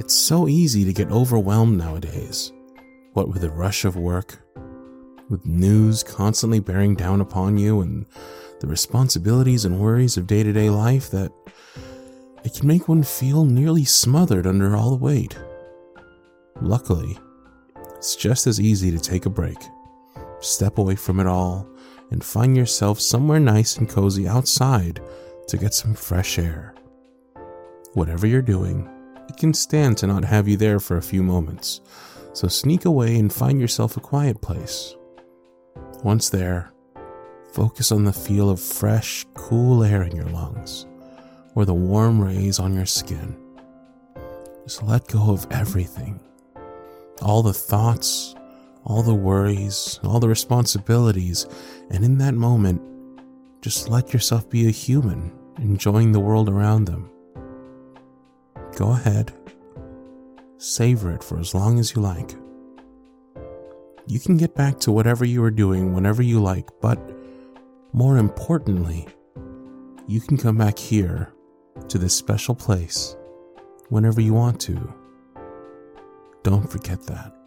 It's so easy to get overwhelmed nowadays. What with the rush of work, with news constantly bearing down upon you, and the responsibilities and worries of day to day life, that it can make one feel nearly smothered under all the weight. Luckily, it's just as easy to take a break, step away from it all, and find yourself somewhere nice and cozy outside to get some fresh air. Whatever you're doing, it can stand to not have you there for a few moments, so sneak away and find yourself a quiet place. Once there, focus on the feel of fresh, cool air in your lungs or the warm rays on your skin. Just let go of everything all the thoughts, all the worries, all the responsibilities, and in that moment, just let yourself be a human, enjoying the world around them. Go ahead, savor it for as long as you like. You can get back to whatever you are doing whenever you like, but more importantly, you can come back here to this special place whenever you want to. Don't forget that.